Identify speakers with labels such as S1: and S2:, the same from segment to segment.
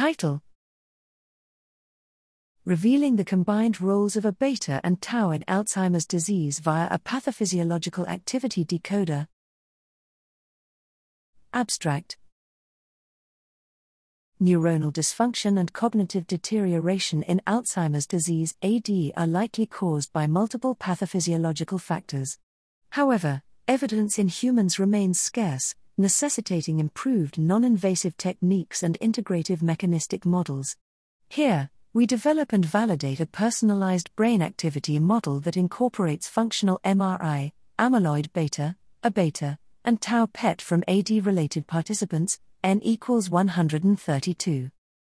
S1: Title Revealing the combined roles of A beta and tau in Alzheimer's disease via a pathophysiological activity decoder. Abstract Neuronal dysfunction and cognitive deterioration in Alzheimer's disease AD are likely caused by multiple pathophysiological factors. However, evidence in humans remains scarce, necessitating improved non invasive techniques and integrative mechanistic models. Here, we develop and validate a personalized brain activity model that incorporates functional MRI, amyloid beta, A beta, and tau PET from AD related participants, N equals 132.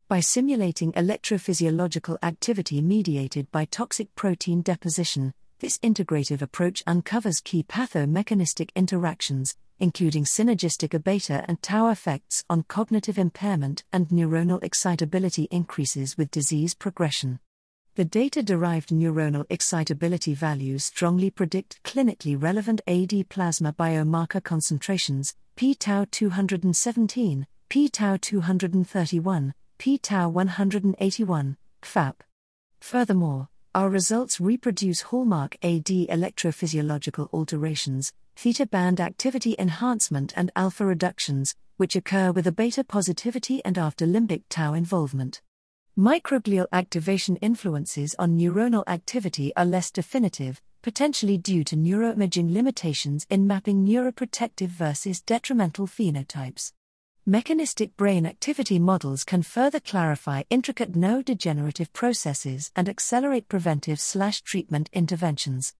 S1: By simulating electrophysiological activity mediated by toxic protein deposition, this integrative approach uncovers key pathomechanistic interactions, including synergistic A beta and tau effects on cognitive impairment and neuronal excitability increases with disease progression. The data derived neuronal excitability values strongly predict clinically relevant AD plasma biomarker concentrations, p tau 217, p tau 231, p tau 181, GFAP. Furthermore, our results reproduce hallmark AD electrophysiological alterations, theta band activity enhancement, and alpha reductions, which occur with A beta positivity and after limbic tau involvement. Microglial activation influences on neuronal activity are less definitive, potentially due to neuroimaging limitations in mapping neuroprotective versus detrimental phenotypes. Mechanistic brain activity models can further clarify intricate neurodegenerative processes and accelerate preventive slash treatment interventions.